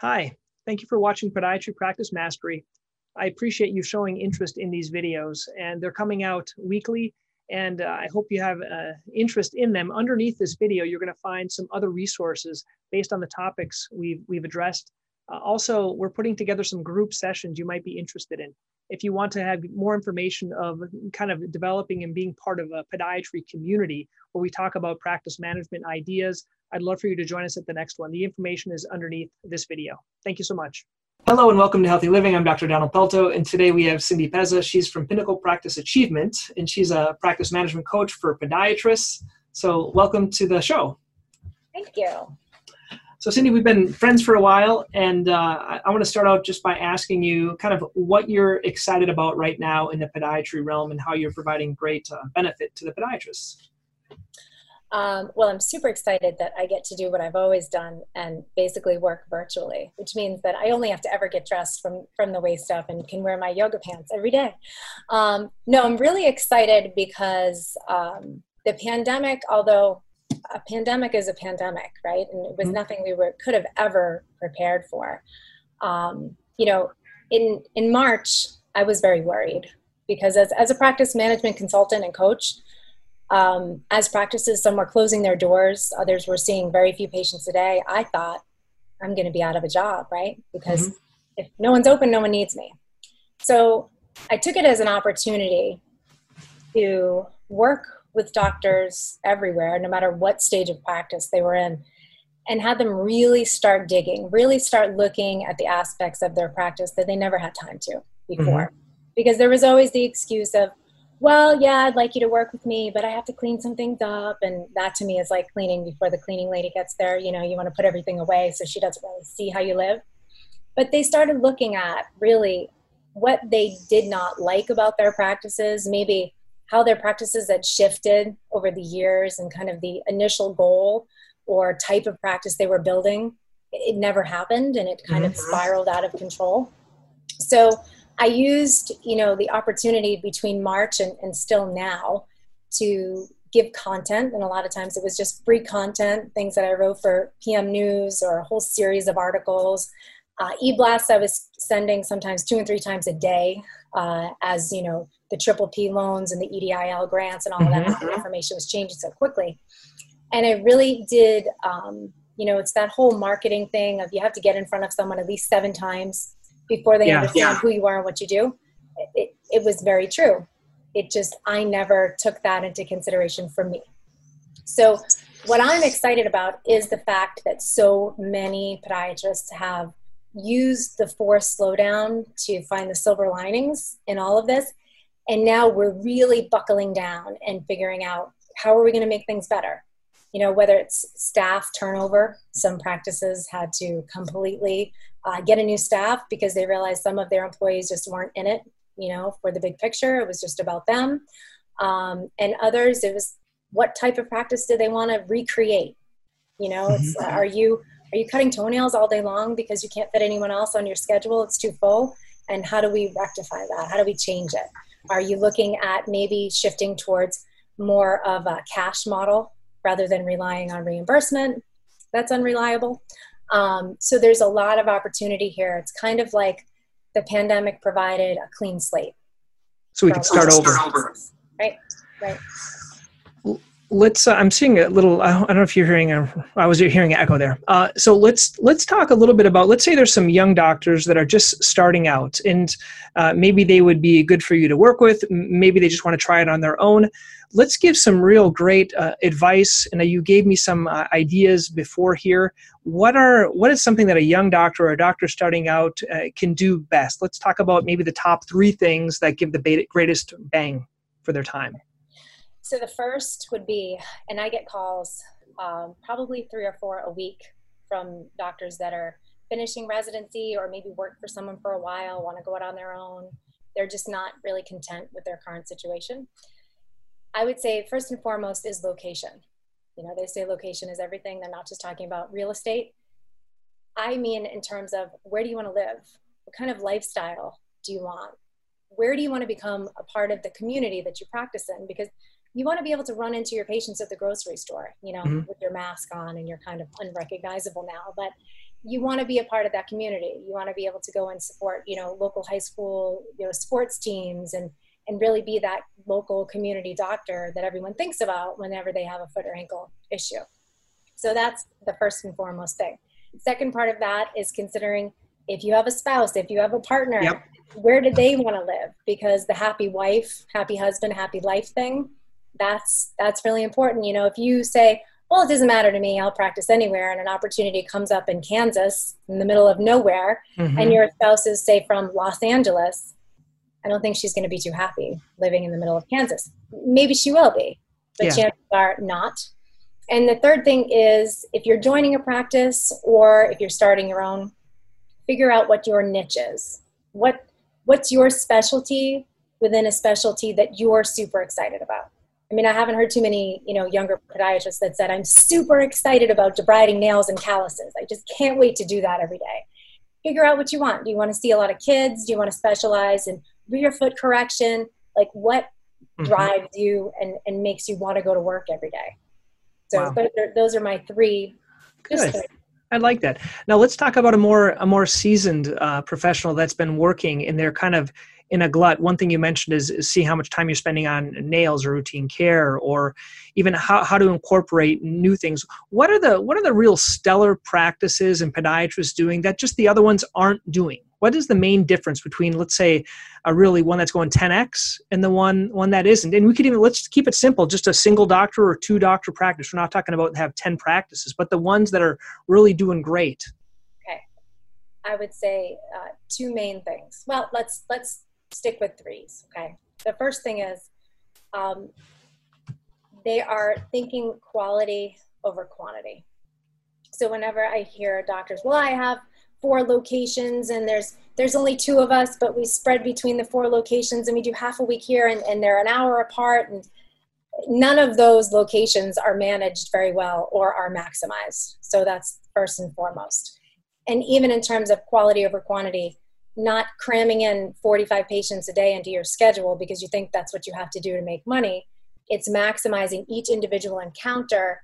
Hi, thank you for watching Podiatry Practice Mastery. I appreciate you showing interest in these videos and they're coming out weekly and uh, I hope you have uh, interest in them. Underneath this video, you're gonna find some other resources based on the topics we've, we've addressed. Uh, also, we're putting together some group sessions you might be interested in. If you want to have more information of kind of developing and being part of a podiatry community where we talk about practice management ideas, I'd love for you to join us at the next one. The information is underneath this video. Thank you so much. Hello and welcome to Healthy Living. I'm Dr. Donald Pelto, and today we have Cindy Pezza. She's from Pinnacle Practice Achievement, and she's a practice management coach for podiatrists. So, welcome to the show. Thank you. So, Cindy, we've been friends for a while, and uh, I, I want to start out just by asking you kind of what you're excited about right now in the podiatry realm and how you're providing great uh, benefit to the podiatrists. Um, well, I'm super excited that I get to do what I've always done and basically work virtually, which means that I only have to ever get dressed from from the waist up and can wear my yoga pants every day. Um, no, I'm really excited because um, the pandemic, although a pandemic is a pandemic, right, and it was mm-hmm. nothing we were could have ever prepared for. Um, you know, in in March, I was very worried because as as a practice management consultant and coach um, as practices, some were closing their doors, others were seeing very few patients a day. I thought, I'm going to be out of a job, right? Because mm-hmm. if no one's open, no one needs me. So I took it as an opportunity to work with doctors everywhere, no matter what stage of practice they were in, and had them really start digging, really start looking at the aspects of their practice that they never had time to before. Mm-hmm. Because there was always the excuse of, well, yeah, I'd like you to work with me, but I have to clean some things up. And that to me is like cleaning before the cleaning lady gets there. You know, you want to put everything away so she doesn't really see how you live. But they started looking at really what they did not like about their practices, maybe how their practices had shifted over the years and kind of the initial goal or type of practice they were building. It never happened and it kind mm-hmm. of spiraled out of control. So I used, you know, the opportunity between March and, and still now to give content. And a lot of times it was just free content, things that I wrote for PM News or a whole series of articles. Uh, e-blasts I was sending sometimes two and three times a day uh, as, you know, the triple P loans and the EIDL grants and all mm-hmm. of that information was changing so quickly. And I really did, um, you know, it's that whole marketing thing of you have to get in front of someone at least seven times before they yeah. understand yeah. who you are and what you do. It, it was very true. It just, I never took that into consideration for me. So, what I'm excited about is the fact that so many podiatrists have used the forced slowdown to find the silver linings in all of this. And now we're really buckling down and figuring out how are we going to make things better? You know, whether it's staff turnover, some practices had to completely uh, get a new staff because they realized some of their employees just weren't in it, you know, for the big picture. It was just about them. Um, and others, it was what type of practice do they want to recreate? You know, it's, mm-hmm. are you are you cutting toenails all day long because you can't fit anyone else on your schedule? It's too full. And how do we rectify that? How do we change it? Are you looking at maybe shifting towards more of a cash model rather than relying on reimbursement? That's unreliable. Um, so there's a lot of opportunity here. It's kind of like the pandemic provided a clean slate. So we can start over. Right, right. Let's. Uh, I'm seeing a little. I don't know if you're hearing. A, I was hearing an echo there. Uh, so let's let's talk a little bit about. Let's say there's some young doctors that are just starting out, and uh, maybe they would be good for you to work with. Maybe they just want to try it on their own let's give some real great uh, advice. And you gave me some uh, ideas before here. What are what is something that a young doctor or a doctor starting out uh, can do best? Let's talk about maybe the top three things that give the greatest bang for their time. So the first would be, and I get calls um, probably three or four a week from doctors that are finishing residency or maybe work for someone for a while, want to go out on their own. They're just not really content with their current situation. I would say first and foremost is location. You know, they say location is everything. They're not just talking about real estate. I mean, in terms of where do you want to live? What kind of lifestyle do you want? Where do you want to become a part of the community that you practice in? Because you want to be able to run into your patients at the grocery store, you know, mm-hmm. with your mask on and you're kind of unrecognizable now. But you want to be a part of that community. You want to be able to go and support, you know, local high school, you know, sports teams and and really be that local community doctor that everyone thinks about whenever they have a foot or ankle issue. So that's the first and foremost thing. Second part of that is considering if you have a spouse, if you have a partner, yep. where do they want to live? Because the happy wife, happy husband, happy life thing, that's that's really important. You know, if you say, well, it doesn't matter to me, I'll practice anywhere, and an opportunity comes up in Kansas in the middle of nowhere, mm-hmm. and your spouse is, say, from Los Angeles, I don't think she's going to be too happy living in the middle of Kansas. Maybe she will be, but yeah. chances are not. And the third thing is if you're joining a practice or if you're starting your own, figure out what your niche is. What what's your specialty within a specialty that you're super excited about? I mean, I haven't heard too many, you know, younger podiatrists that said, I'm super excited about debriding nails and calluses. I just can't wait to do that every day. Figure out what you want. Do you want to see a lot of kids? Do you want to specialize in rear foot correction? Like what mm-hmm. drives you and, and makes you want to go to work every day? So wow. those, are, those are my three. Good. I like that. Now let's talk about a more a more seasoned uh, professional that's been working in their kind of in a glut one thing you mentioned is, is, see how much time you're spending on nails or routine care or even how, how to incorporate new things what are the what are the real stellar practices and podiatrists doing that just the other ones aren't doing what is the main difference between let's say a really one that's going 10x and the one one that isn't and we could even let's keep it simple just a single doctor or two doctor practice we're not talking about have 10 practices but the ones that are really doing great okay i would say uh, two main things well let's let's stick with threes. Okay. The first thing is um, they are thinking quality over quantity. So whenever I hear doctors, well, I have four locations and there's there's only two of us, but we spread between the four locations and we do half a week here and, and they're an hour apart and none of those locations are managed very well or are maximized. So that's first and foremost. And even in terms of quality over quantity, not cramming in 45 patients a day into your schedule because you think that's what you have to do to make money. It's maximizing each individual encounter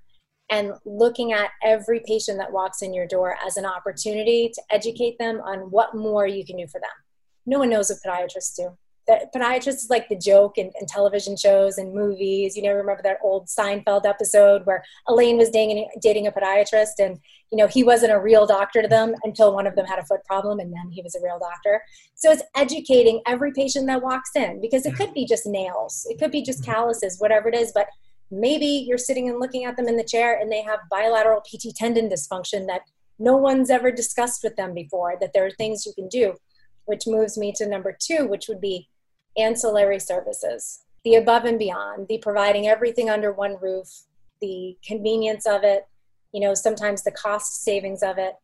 and looking at every patient that walks in your door as an opportunity to educate them on what more you can do for them. No one knows what podiatrists do that podiatrist is like the joke in, in, television shows and movies. You know, remember that old Seinfeld episode where Elaine was dating, dating a podiatrist and, you know, he wasn't a real doctor to them until one of them had a foot problem and then he was a real doctor. So it's educating every patient that walks in because it could be just nails, it could be just calluses, whatever it is, but maybe you're sitting and looking at them in the chair and they have bilateral PT tendon dysfunction that no one's ever discussed with them before, that there are things you can do, which moves me to number two, which would be ancillary services, the above and beyond, the providing everything under one roof, the convenience of it, you know, sometimes the cost savings of it.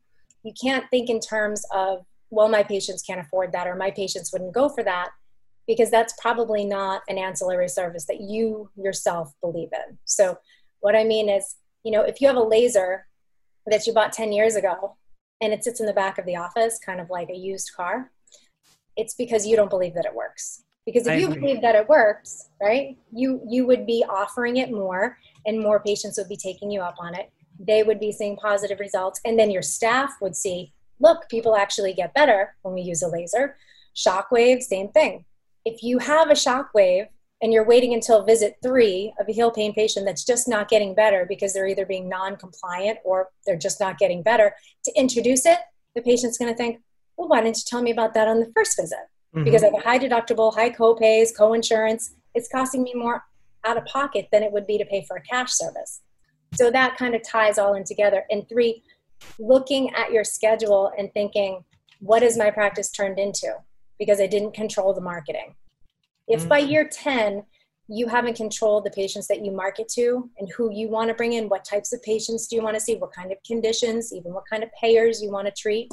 You can't think in terms of, well, my patients can't afford that or my patients wouldn't go for that because that's probably not an ancillary service that you yourself believe in. So, what I mean is, you know, if you have a laser that you bought 10 years ago and it sits in the back of the office, kind of like a used car, it's because you don't believe that it works. Because if I you agree. believe that it works right you you would be offering it more and more patients would be taking you up on it. They would be seeing positive results. And then your staff would see look people actually get better when we use a laser. Shockwave same thing if you have a shockwave and you're waiting until visit three of a heel pain patient that's just not getting better because they're either being non-compliant or they're just not getting better to introduce it the patient's going to think well why didn't you tell me about that on the first visit mm-hmm. because I have a high deductible, high co-pays, co-insurance. It's costing me more out of pocket than it would be to pay for a cash service. So that kind of ties all in together. And three, looking at your schedule and thinking, what is my practice turned into? Because I didn't control the marketing. If mm-hmm. by year 10, you haven't controlled the patients that you market to and who you want to bring in, what types of patients do you want to see, what kind of conditions, even what kind of payers you want to treat,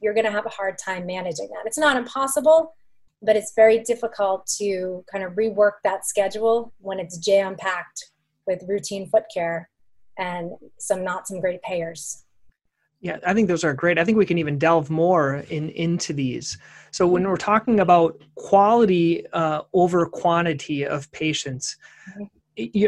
you're going to have a hard time managing that. It's not impossible, but it's very difficult to kind of rework that schedule when it's jam packed with routine foot care and some not some great payers. Yeah, I think those are great. I think we can even delve more in into these. So when we're talking about quality uh, over quantity of patients, mm-hmm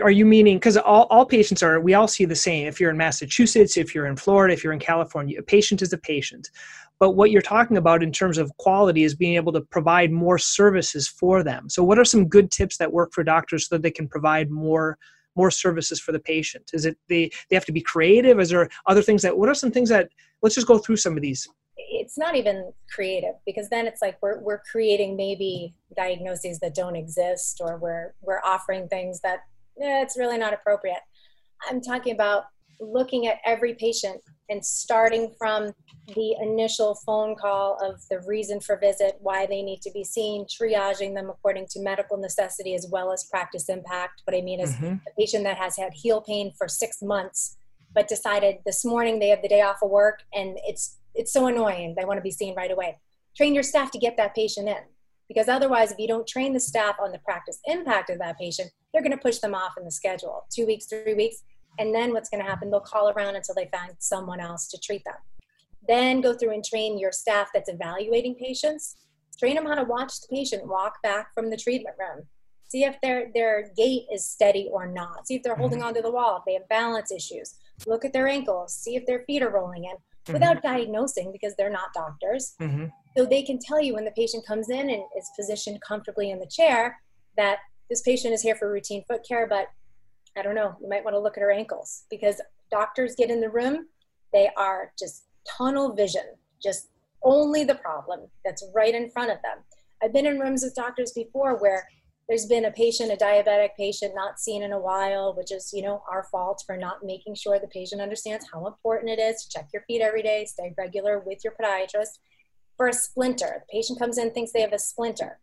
are you meaning because all, all patients are we all see the same if you're in massachusetts if you're in florida if you're in california a patient is a patient but what you're talking about in terms of quality is being able to provide more services for them so what are some good tips that work for doctors so that they can provide more more services for the patient? Is it they they have to be creative? Is there other things that what are some things that let's just go through some of these. It's not even creative because then it's like we're, we're creating maybe diagnoses that don't exist or we're we're offering things that eh, it's really not appropriate. I'm talking about looking at every patient and starting from the initial phone call of the reason for visit why they need to be seen triaging them according to medical necessity as well as practice impact what i mean is mm-hmm. a patient that has had heel pain for six months but decided this morning they have the day off of work and it's it's so annoying. They want to be seen right away. Train your staff to get that patient in. Because otherwise, if you don't train the staff on the practice impact of that patient, they're going to push them off in the schedule two weeks, three weeks. And then what's going to happen? They'll call around until they find someone else to treat them. Then go through and train your staff that's evaluating patients. Train them how to watch the patient walk back from the treatment room. See if their, their gait is steady or not. See if they're holding mm-hmm. onto the wall, if they have balance issues. Look at their ankles. See if their feet are rolling in mm-hmm. without diagnosing because they're not doctors. Mm-hmm. So they can tell you when the patient comes in and is positioned comfortably in the chair that this patient is here for routine foot care, but I don't know, you might want to look at her ankles because doctors get in the room, they are just tunnel vision, just only the problem that's right in front of them. I've been in rooms with doctors before where there's been a patient, a diabetic patient, not seen in a while, which is, you know, our fault for not making sure the patient understands how important it is to check your feet every day, stay regular with your podiatrist. For a splinter, the patient comes in, thinks they have a splinter.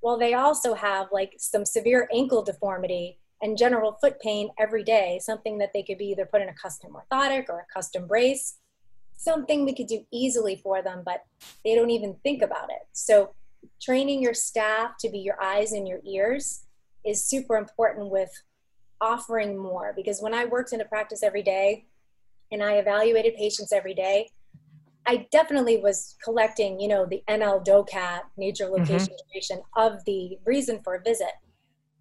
Well, they also have like some severe ankle deformity and general foot pain every day, something that they could be either put in a custom orthotic or a custom brace, something we could do easily for them, but they don't even think about it. So training your staff to be your eyes and your ears is super important with offering more because when I worked in a practice every day and I evaluated patients every day, I definitely was collecting, you know, the NL-DOCAT, nature mm-hmm. location mm-hmm. of the reason for a visit.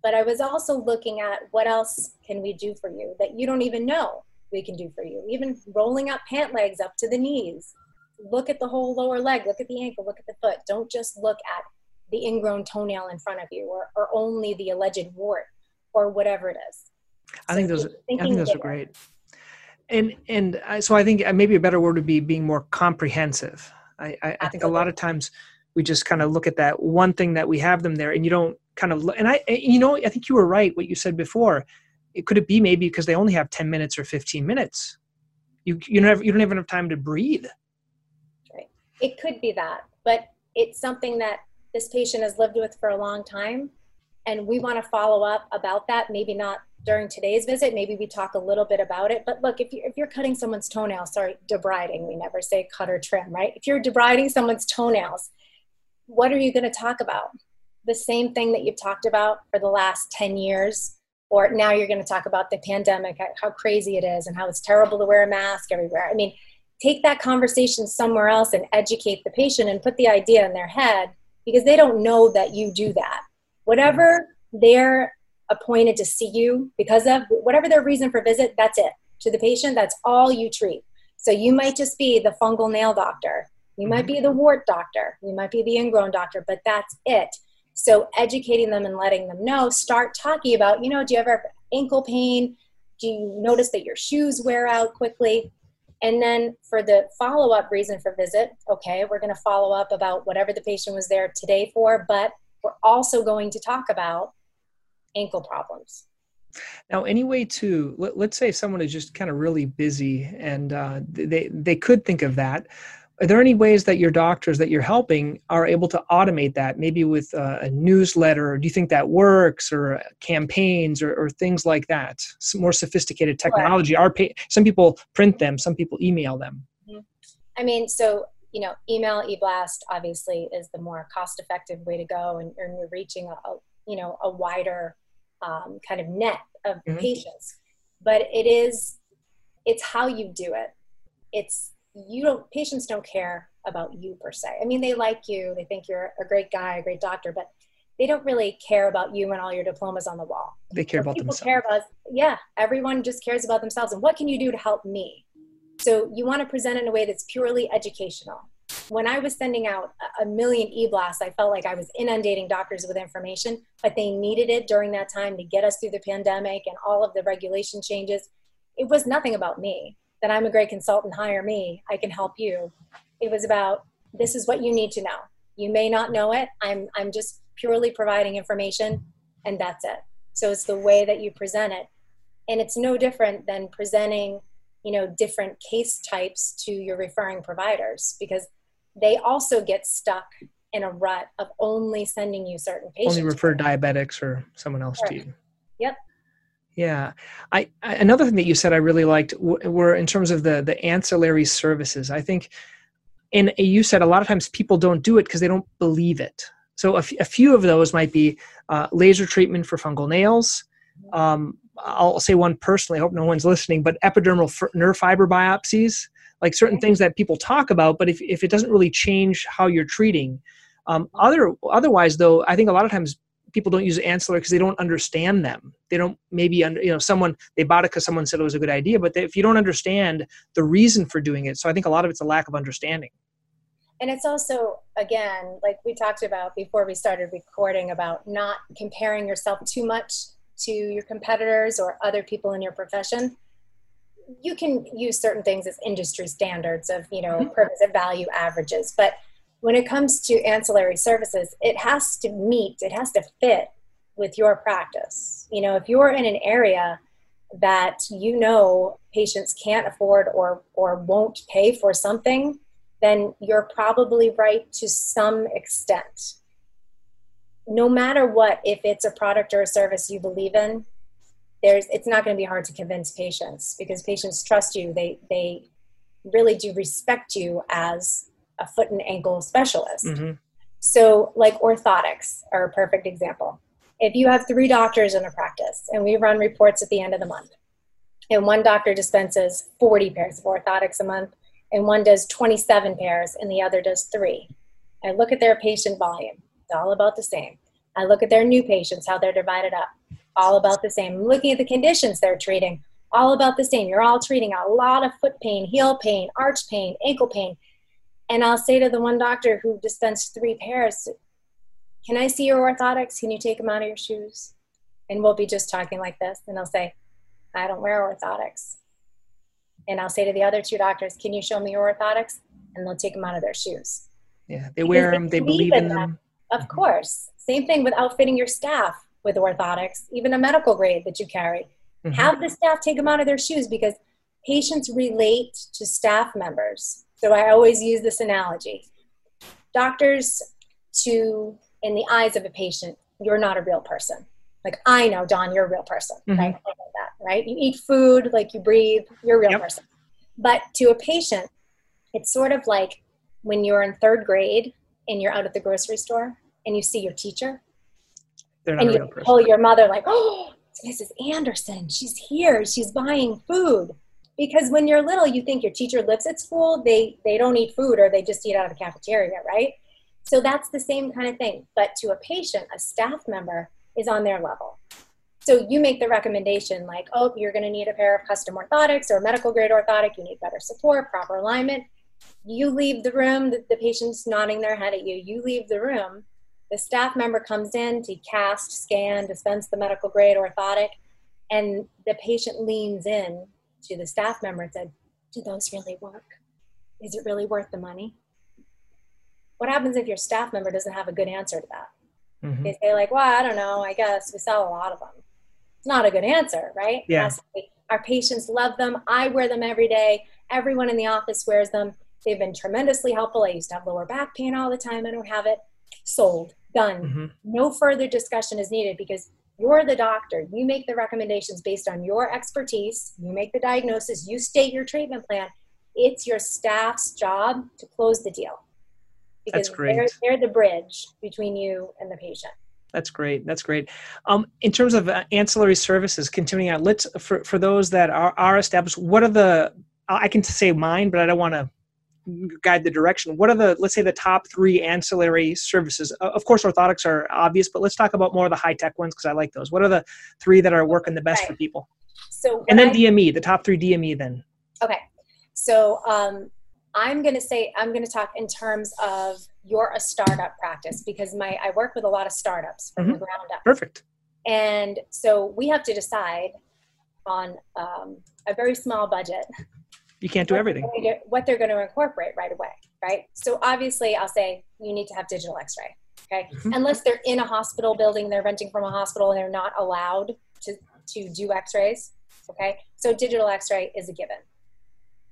But I was also looking at what else can we do for you that you don't even know we can do for you. Even rolling up pant legs up to the knees, look at the whole lower leg, look at the ankle, look at the foot. Don't just look at the ingrown toenail in front of you or, or only the alleged wart or whatever it is. I so think those I think those are great. And and I, so I think uh, maybe a better word would be being more comprehensive. I, I, I think a lot of times we just kind of look at that one thing that we have them there and you don't kind of and I eh, you know I think you were right what you said before. It could it be maybe because they only have 10 minutes or 15 minutes. You you don't have you don't have enough time to breathe right it could be that, but it's something that this patient has lived with for a long time. And we want to follow up about that, maybe not during today's visit. Maybe we talk a little bit about it. But look, if, you, if you're cutting someone's toenails, sorry, debriding, we never say cut or trim, right? If you're debriding someone's toenails, what are you going to talk about? The same thing that you've talked about for the last 10 years, or now you're going to talk about the pandemic, how crazy it is, and how it's terrible to wear a mask everywhere. I mean, take that conversation somewhere else and educate the patient and put the idea in their head because they don't know that you do that. Whatever they're appointed to see you because of, whatever their reason for visit, that's it. To the patient, that's all you treat. So you might just be the fungal nail doctor. You might mm-hmm. be the wart doctor. You might be the ingrown doctor, but that's it. So educating them and letting them know, start talking about, you know, do you ever have ankle pain? Do you notice that your shoes wear out quickly? And then for the follow up reason for visit, okay, we're going to follow up about whatever the patient was there today for, but we're also going to talk about ankle problems. Now, any way to let, us say someone is just kind of really busy and uh, they they could think of that, are there any ways that your doctors that you're helping are able to automate that maybe with a, a newsletter or do you think that works or campaigns or, or things like that? Some more sophisticated technology. Are pay, some people print them some people email them. Mm-hmm. i mean so you know email eblast obviously is the more cost effective way to go and, and you're reaching a, a, you know a wider um, kind of net of mm-hmm. patients. But it is it's how you do it. It's you don't patients don't care about you per se. I mean they like you they think you're a great guy a great doctor but they don't really care about you and all your diplomas on the wall. They care What about people themselves. care about yeah everyone just cares about themselves and what can you do to help me? So you want to present in a way that's purely educational. When i was sending out a- a million e-blasts i felt like i was inundating doctors with information but they needed it during that time to get us through the pandemic and all of the regulation changes. It was nothing about me that i'm a great consultant hire me i can help you. It was about this is what you need to know. You may not know it. I'm i'm just purely providing information and that's it. So it's the way that you present it. And it's no different than presenting you know different case types to your referring providers because they also get stuck in a rut of only sending you certain patients. Only refer diabetics or someone else to you. Yep. Yeah, I, I another thing that you said I really liked w- were in terms of the the ancillary services. I think, and you said a lot of times people don't do it because they don't believe it. So a, f- a few of those might be uh, laser treatment for fungal nails. Um, I'll say one personally. I hope no one's listening, but epidermal f- nerve fiber biopsies, like certain things that people talk about, but if if it doesn't really change how you're treating, um, other otherwise though, I think a lot of times people don't use ancillary because they don't understand them. They don't maybe under you know someone they bought it because someone said it was a good idea, but they, if you don't understand the reason for doing it, so I think a lot of it's a lack of understanding. and it's also again like we talked about before we started recording about not comparing yourself too much to your competitors or other people in your profession you can use certain things as industry standards of you know Mhm. permissive value averages but when it comes to ancillary services it has to meet it has to fit with your practice you know if you're in an area that you know patients can't afford or or won't pay for something then you're probably right to some extent. No matter what, if it's a product or a service you believe in, there's it's not going to be hard to convince patients because patients trust you. They they really do respect you as a foot and ankle specialist. hmm So, like orthotics are a perfect example. If you have three doctors in a practice and we run reports at the end of the month, and one doctor dispenses 40 pairs of orthotics a month, and one does 27 pairs, and the other does three, I look at their patient volume, it's all about the same. I look at their new patients, how they're divided up, all about the same. I'm looking at the conditions they're treating, all about the same. You're all treating a lot of foot pain, heel pain, arch pain, ankle pain. And I'll say to the one doctor who dispensed three pairs, Can I see your orthotics? Can you take them out of your shoes? And we'll be just talking like this. And I'll say, I don't wear orthotics. And I'll say to the other two doctors, Can you show me your orthotics? And they'll take them out of their shoes. Yeah, they wear they them. They believe believe in them. them. Of Mhm. course. Same thing with outfitting your staff with orthotics, even a medical grade that you carry. Mhm. Have the staff take them out of their shoes because patients relate to staff members. So I always use this analogy. Doctors, to in the eyes of a patient, you're not a real person. Like I know, Don, you're a real person, Mhm. right? I know that, right? You eat food, like you breathe, you're a real Yep. person. But to a patient, it's sort of like when you're in third grade and you're out at the grocery store and you see your teacher They're not and a you real person. tell your mother like oh mrs anderson she's here she's buying food because when you're little you think your teacher lives at school they they don't eat food or they just eat out of the cafeteria right? So that's the same kind of thing but to a patient a staff member is on their level. So you make the recommendation like oh you're going to need a pair of custom orthotics or medical grade orthotic you need better support proper alignment. You leave the room the, the patient's nodding their head at you you leave the room the staff member comes in to cast, scan, dispense the medical grade orthotic, and the patient leans in to the staff member and said, Do those really work? Is it really worth the money? What happens if your staff member doesn't have a good answer to that? Mhm. They say, like, well, I don't know, I guess we sell a lot of them. It's not a good answer, right? Yeah. has to be, Our patients love them. I wear them every day. Everyone in the office wears them. They've been tremendously helpful. I used to have lower back pain all the time. I don't have it. Sold. Done. Mhm. No further discussion is needed because you're the doctor. You make the recommendations based on your expertise. You make the diagnosis. You state your treatment plan. It's your staff's job to close the deal. That's Because great. They're, they're the bridge between you and the patient. That's great. That's great. Um, in terms of uh, ancillary services, continuing on, let's for for those that are are established. What are the? I can say mine, but I don't want to guide the direction, what are the, let's say, the top three ancillary services? Of course, orthotics are obvious, but let's talk about more of the high tech ones because I like those. What are the three that are working the best right. for people? So, and then I, DME, the top three DME, then. Okay. So, um, I'm going to say, I'm going to talk in terms of you're a startup practice because my, I work with a lot of startups from mm-hmm. the ground up. Perfect. And so we have to decide on um, a very small budget. You can't do everything. They're what they're going to incorporate right away, right? So obviously, I'll say you need to have digital X-ray, okay? Mm-hmm. Unless they're in a hospital building, they're renting from a hospital, and they're not allowed to to do X-rays, okay? So digital X-ray is a given,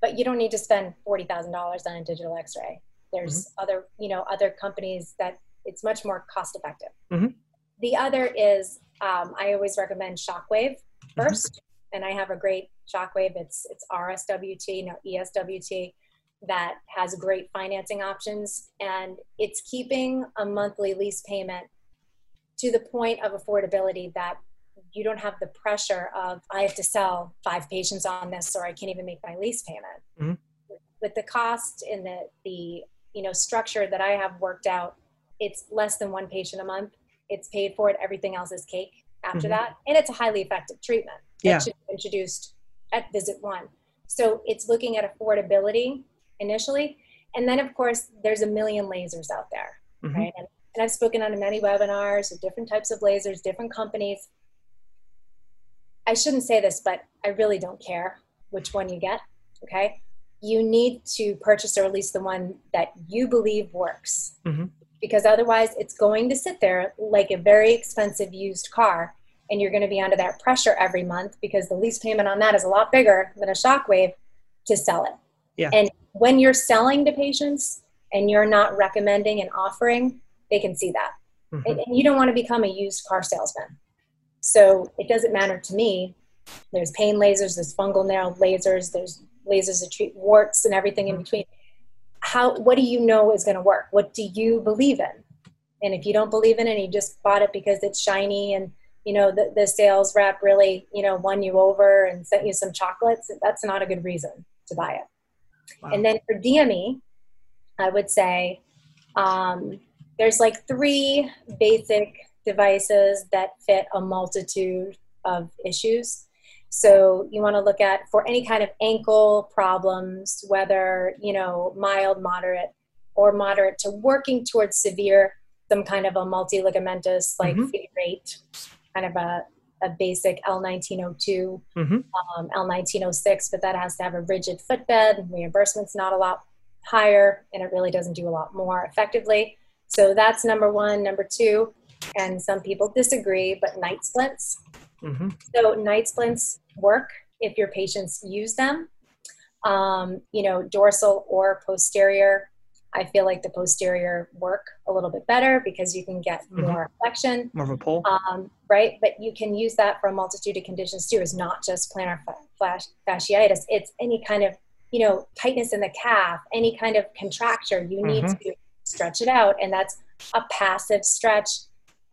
but you don't need to spend forty thousand dollars on a digital X-ray. There's mm-hmm. other, you know, other companies that it's much more cost effective. Mm-hmm. The other is um, I always recommend Shockwave 1st mm-hmm and I have a great Shockwave. It's it's RSWT, no ESWT, that has great financing options, and it's keeping a monthly lease payment to the point of affordability that you don't have the pressure of I have to sell five patients on this, or I can't even make my lease payment. Mm-hmm. With the cost and the the you know structure that I have worked out, it's less than one patient a month. It's paid for it. Everything else is cake after mm-hmm. that, and it's a highly effective treatment yeah. should be introduced at visit one. So it's looking at affordability initially. And then, of course, there's a million lasers out there, mm-hmm. right? And, and I've spoken on many webinars of different types of lasers, different companies. I shouldn't say this, but I really don't care which one you get, okay? You need to purchase or at least the one that you believe works. Mm-hmm. Because otherwise, it's going to sit there like a very expensive used car and you're going to be under that pressure every month because the lease payment on that is a lot bigger than a shockwave to sell it. Yeah. And when you're selling to patients and you're not recommending and offering, they can see that. Mm-hmm. And, and you don't want to become a used car salesman. So it doesn't matter to me. There's pain lasers, there's fungal nail lasers, there's lasers to treat warts and everything in mm-hmm. between. How what do you know is going to work? What do you believe in? And if you don't believe in it and you just bought it because it's shiny and you know the, the sales rep really you know won you over and sent you some chocolates that's not a good reason to buy it wow. and then for dme i would say um, there's like three basic devices that fit a multitude of issues so you want to look at for any kind of ankle problems whether you know mild moderate or moderate to working towards severe some kind of a multi-ligamentous like mm-hmm. eight kind of a, a basic L1902, mm-hmm. um, L1906, but that has to have a rigid footbed. Reimbursement's not a lot higher, and it really doesn't do a lot more effectively. So that's number one. Number two, and some people disagree, but night splints. Mm-hmm. So night splints work if your patients use them. Um, you know, dorsal or posterior I feel like the posterior work a little bit better because you can get mm-hmm. more flexion. More of a pull. Um, right? But you can use that for a multitude of conditions too. It's not just plantar fasciitis. It's any kind of, you know, tightness in the calf, any kind of contracture. You need mm-hmm. to stretch it out. And that's a passive stretch.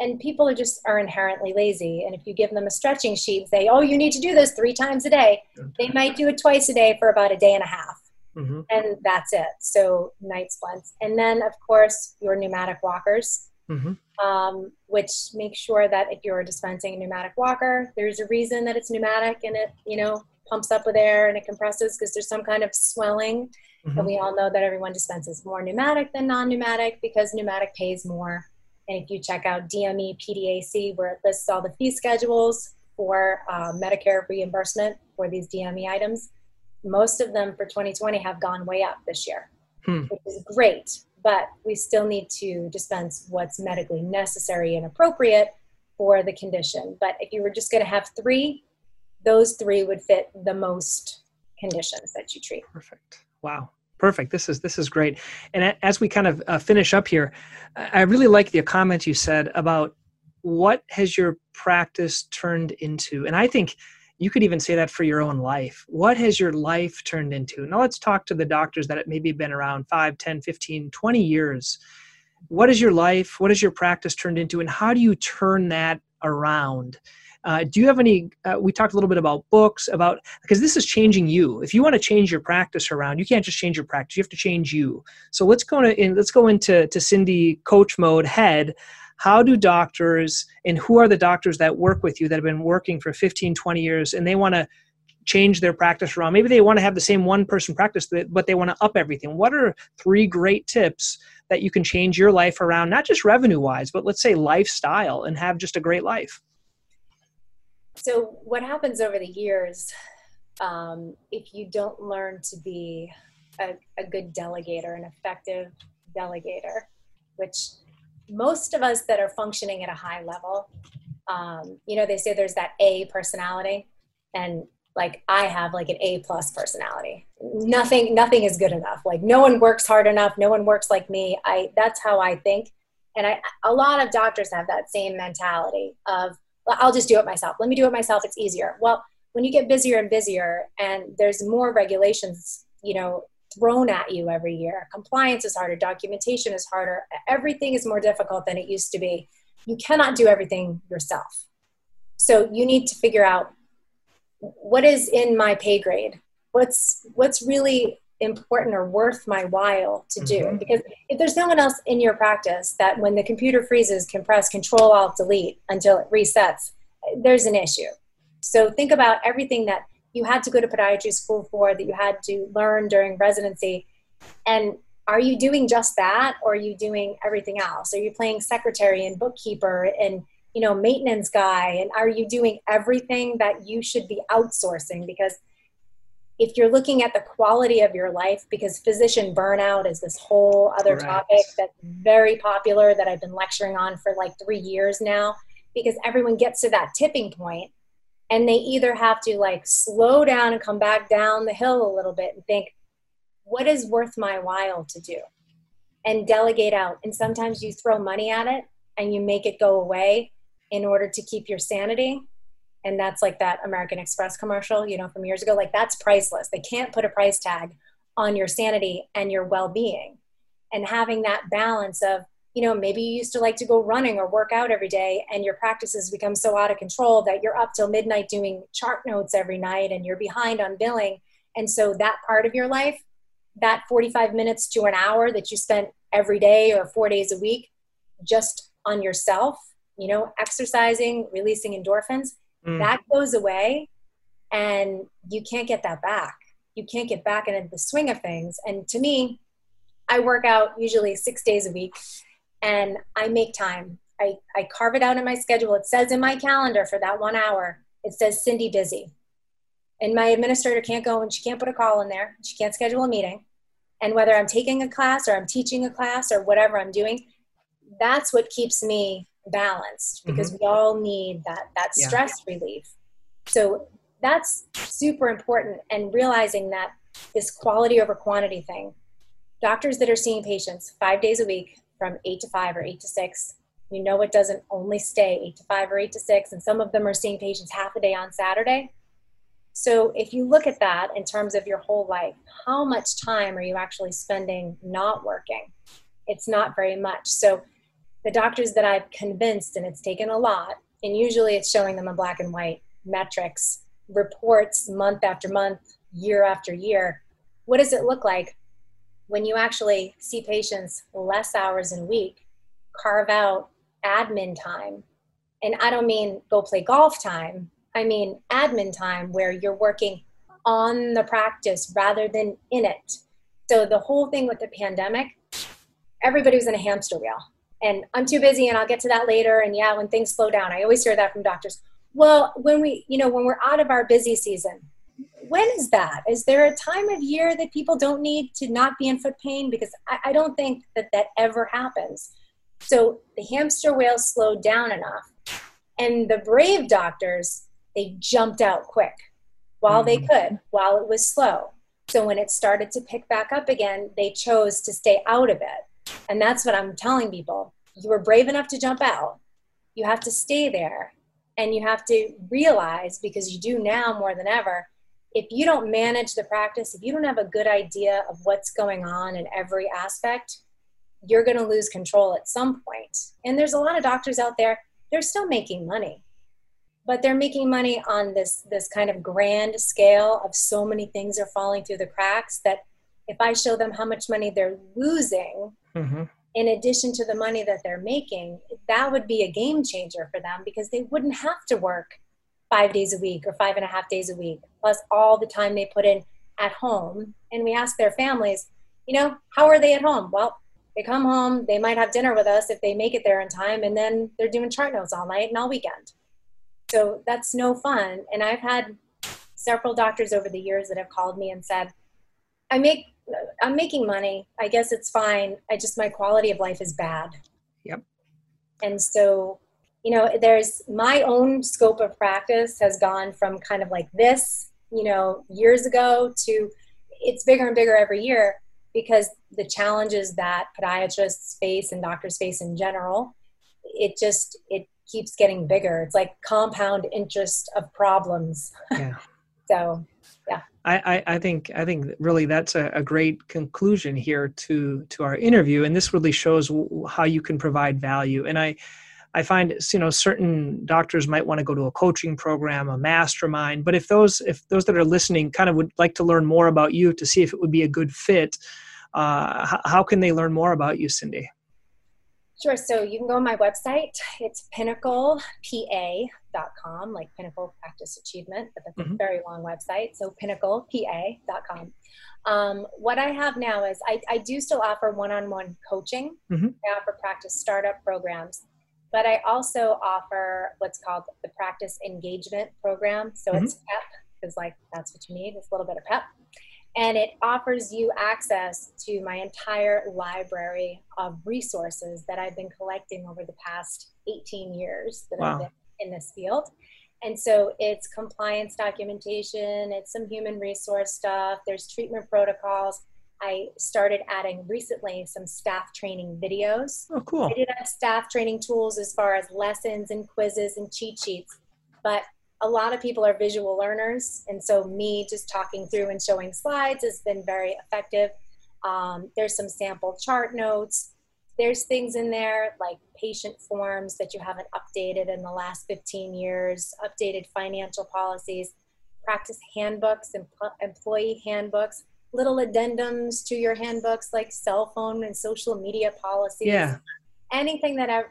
And people are just are inherently lazy. And if you give them a stretching sheet, and say, oh, you need to do this three times a day, they might do it twice a day for about a day and a half Mm-hmm. And that's it. So night splints. And then, of course, your pneumatic walkers, mm-hmm. um, which make sure that if you're dispensing a pneumatic walker, there's a reason that it's pneumatic and it, you know, pumps up with air and it compresses because there's some kind of swelling. Mm-hmm. And we all know that everyone dispenses more pneumatic than non pneumatic because pneumatic pays more. And if you check out DME PDAC, where it lists all the fee schedules for uh, Medicare reimbursement for these DME items, most of them for 2020 have gone way up this year, hmm. which is great. But we still need to dispense what's medically necessary and appropriate for the condition. But if you were just going to have three, those three would fit the most conditions that you treat. Perfect. Wow. Perfect. This is this is great. And as we kind of uh, finish up here, I really like the comment you said about what has your practice turned into. And I think you could even say that for your own life what has your life turned into now let's talk to the doctors that it maybe been around 5 10 15 20 years what is your life what has your practice turned into and how do you turn that around Uh, do you have any? Uh, we talked a little bit about books, about because this is changing you. If you want to change your practice around, you can't just change your practice. You have to change you. So let's go in. Let's go into to Cindy coach mode head. How do doctors and who are the doctors that work with you that have been working for 15, 20 years and they want to change their practice around? Maybe they want to have the same one person practice, but they want to up everything. What are three great tips that you can change your life around, not just revenue wise, but let's say lifestyle and have just a great life? So, what happens over the years um, if you don't learn to be a, a good delegator, an effective delegator, which most of us that are functioning at a high level, um, you know, they say there's that A personality, and like I have like an A plus personality. Nothing, nothing is good enough. Like no one works hard enough. No one works like me. I that's how I think, and I a lot of doctors have that same mentality of well, I'll just do it myself. Let me do it myself. It's easier. Well, when you get busier and busier, and there's more regulations, you know, thrown at you every year. Compliance is harder. Documentation is harder. Everything is more difficult than it used to be. You cannot do everything yourself. So you need to figure out what is in my pay grade what's what's really important or worth my while to do mm-hmm. because if there's no one else in your practice that when the computer freezes can press control alt delete until it resets there's an issue so think about everything that you had to go to podiatry school for that you had to learn during residency. And are you doing just that or are you doing everything else? Are you playing secretary and bookkeeper and you know maintenance guy? And are you doing everything that you should be outsourcing? Because if you're looking at the quality of your life because physician burnout is this whole other Correct. topic that's very popular that I've been lecturing on for like 3 years now because everyone gets to that tipping point and they either have to like slow down and come back down the hill a little bit and think what is worth my while to do? and delegate out. And sometimes you throw money at it and you make it go away in order to keep your sanity. And that's like that american express commercial you know from years ago. Like that's priceless. They can't put a price tag on your sanity and your well-being. And having that balance of you know maybe you used to like to go running or work out every day and your practices become so out of control that you're up till midnight doing chart notes every night and you're behind on billing and so that part of your life that 45 minutes to an hour that you spent every day or four days a week just on yourself you know, exercising, releasing endorphins, mm. that goes away and you can't get that back. You can't get back into the swing of things. And to me, I work out usually six days a week and I make time. I, I carve it out in my schedule. It says in my calendar for that one hour, it says Cindy busy. And my administrator can't go and she can't put a call in there. She can't schedule a meeting. And whether I'm taking a class or I'm teaching a class or whatever I'm doing, that's what keeps me balanced because mm-hmm. we all need that that stress relief so that's super important and realizing that this quality over quantity thing doctors that are seeing patients five days a week from eight to five or eight to six. You know it doesn't only stay eight to five or eight to six and some of them are seeing patients half a day on saturday. So if you look at that in terms of your whole life how much time are you actually spending not working? It's not very much. So the doctors that I've convinced, and it's taken a lot, and usually it's showing them in black and white metrics, reports month after month, year after year. What does it look like when you actually see patients less hours in a week, carve out admin time? And I don't mean go play golf time, I mean admin time where you're working on the practice rather than in it. So the whole thing with the pandemic, everybody was in a hamster wheel and I'm too busy and I'll get to that later. And yeah, when things slow down, I always hear that from doctors. Well, when we, you know, when we're out of our busy season, when is that? Is there a time of year that people don't need to not be in foot pain? Because I, I don't think that that ever happens. So the hamster wheel slowed down enough. And the brave doctors, they jumped out quick while mm-hmm. they could, while it was slow. So when it started to pick back up again, they chose to stay out of it and that's what I'm telling people. You were brave enough to jump out. You have to stay there. And you have to realize, because you do now more than ever, if you don't manage the practice, if you don't have a good idea of what's going on in every aspect, you're going to lose control at some point. And there's a lot of doctors out there, they're still making money. but they're making money on this this kind of grand scale of so many things are falling through the cracks that if I show them how much money they're losing mm-hmm. in addition to the money that they're making, that would be a game changer for them because they wouldn't have to work five days a week or five and a half days a week, plus all the time they put in at home. And we ask their families, you know, how are they at home? Well, they come home, they might have dinner with us if they make it there in time, and then they're doing chart notes all night and all weekend. So that's no fun. And I've had several doctors over the years that have called me and said, I make I'm making money. I guess it's fine. I just my quality of life is bad. Yep. And so, you know, there's my own scope of practice has gone from kind of like this, you know, years ago to it's bigger and bigger every year because the challenges that podiatrists face and doctors face in general, it just it keeps getting bigger. It's like compound interest of problems. Yeah. so yeah. I, I, think I think really that's a, a, great conclusion here to to our interview, and this really shows how you can provide value. And I I find you know certain doctors might want to go to a coaching program, a mastermind, but if those if those that are listening kind of would like to learn more about you to see if it would be a good fit, uh, how, how can they learn more about you, Cindy? Sure. So you can go on my website. It's pinnaclepa.com, like Pinnacle Practice Achievement, but that's mm-hmm. a very long website. So pinnaclepa.com. Um, what I have now is I, I do still offer one on one coaching, mm-hmm. I offer practice startup programs, but I also offer what's called the Practice Engagement Program. So mm-hmm. it's PEP, because like that's what you need, it's a little bit of PEP and it offers you access to my entire library of resources that I've been collecting over the past 18 years that wow. I've been in this field. And so it's compliance documentation, it's some human resource stuff, there's treatment protocols. I started adding recently some staff training videos. Oh, cool. I did have staff training tools as far as lessons and quizzes and cheat sheets, but a lot of people are visual learners, and so me just talking through and showing slides has been very effective. Um, there's some sample chart notes. There's things in there like patient forms that you haven't updated in the last 15 years, updated financial policies, practice handbooks, and employee handbooks, little addendums to your handbooks like cell phone and social media policies. Yeah. Anything that I,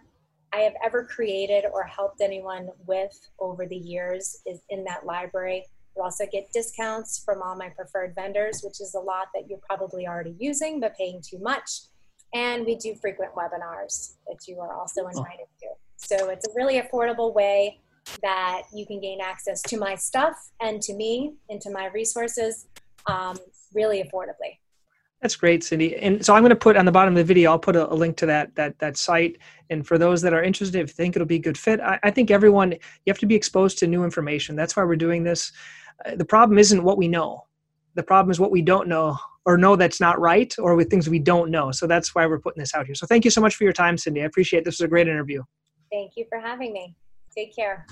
I have ever created or helped anyone with over the years is in that library. You also get discounts from all my preferred vendors, which is a lot that you're probably already using but paying too much. And we do frequent webinars that you are also invited to. So it's a really affordable way that you can gain access to my stuff and to me and to my resources um, really affordably. That's great, Cindy. And so I'm going to put on the bottom of the video, I'll put a, a, link to that that that site. And for those that are interested, if you think it'll be a good fit, I, I think everyone you have to be exposed to new information. That's why we're doing this. Uh, the problem isn't what we know. The problem is what we don't know or know that's not right or with things we don't know. So that's why we're putting this out here. So thank you so much for your time, Cindy. I appreciate it. This was a great interview. Thank you for having me. Take care.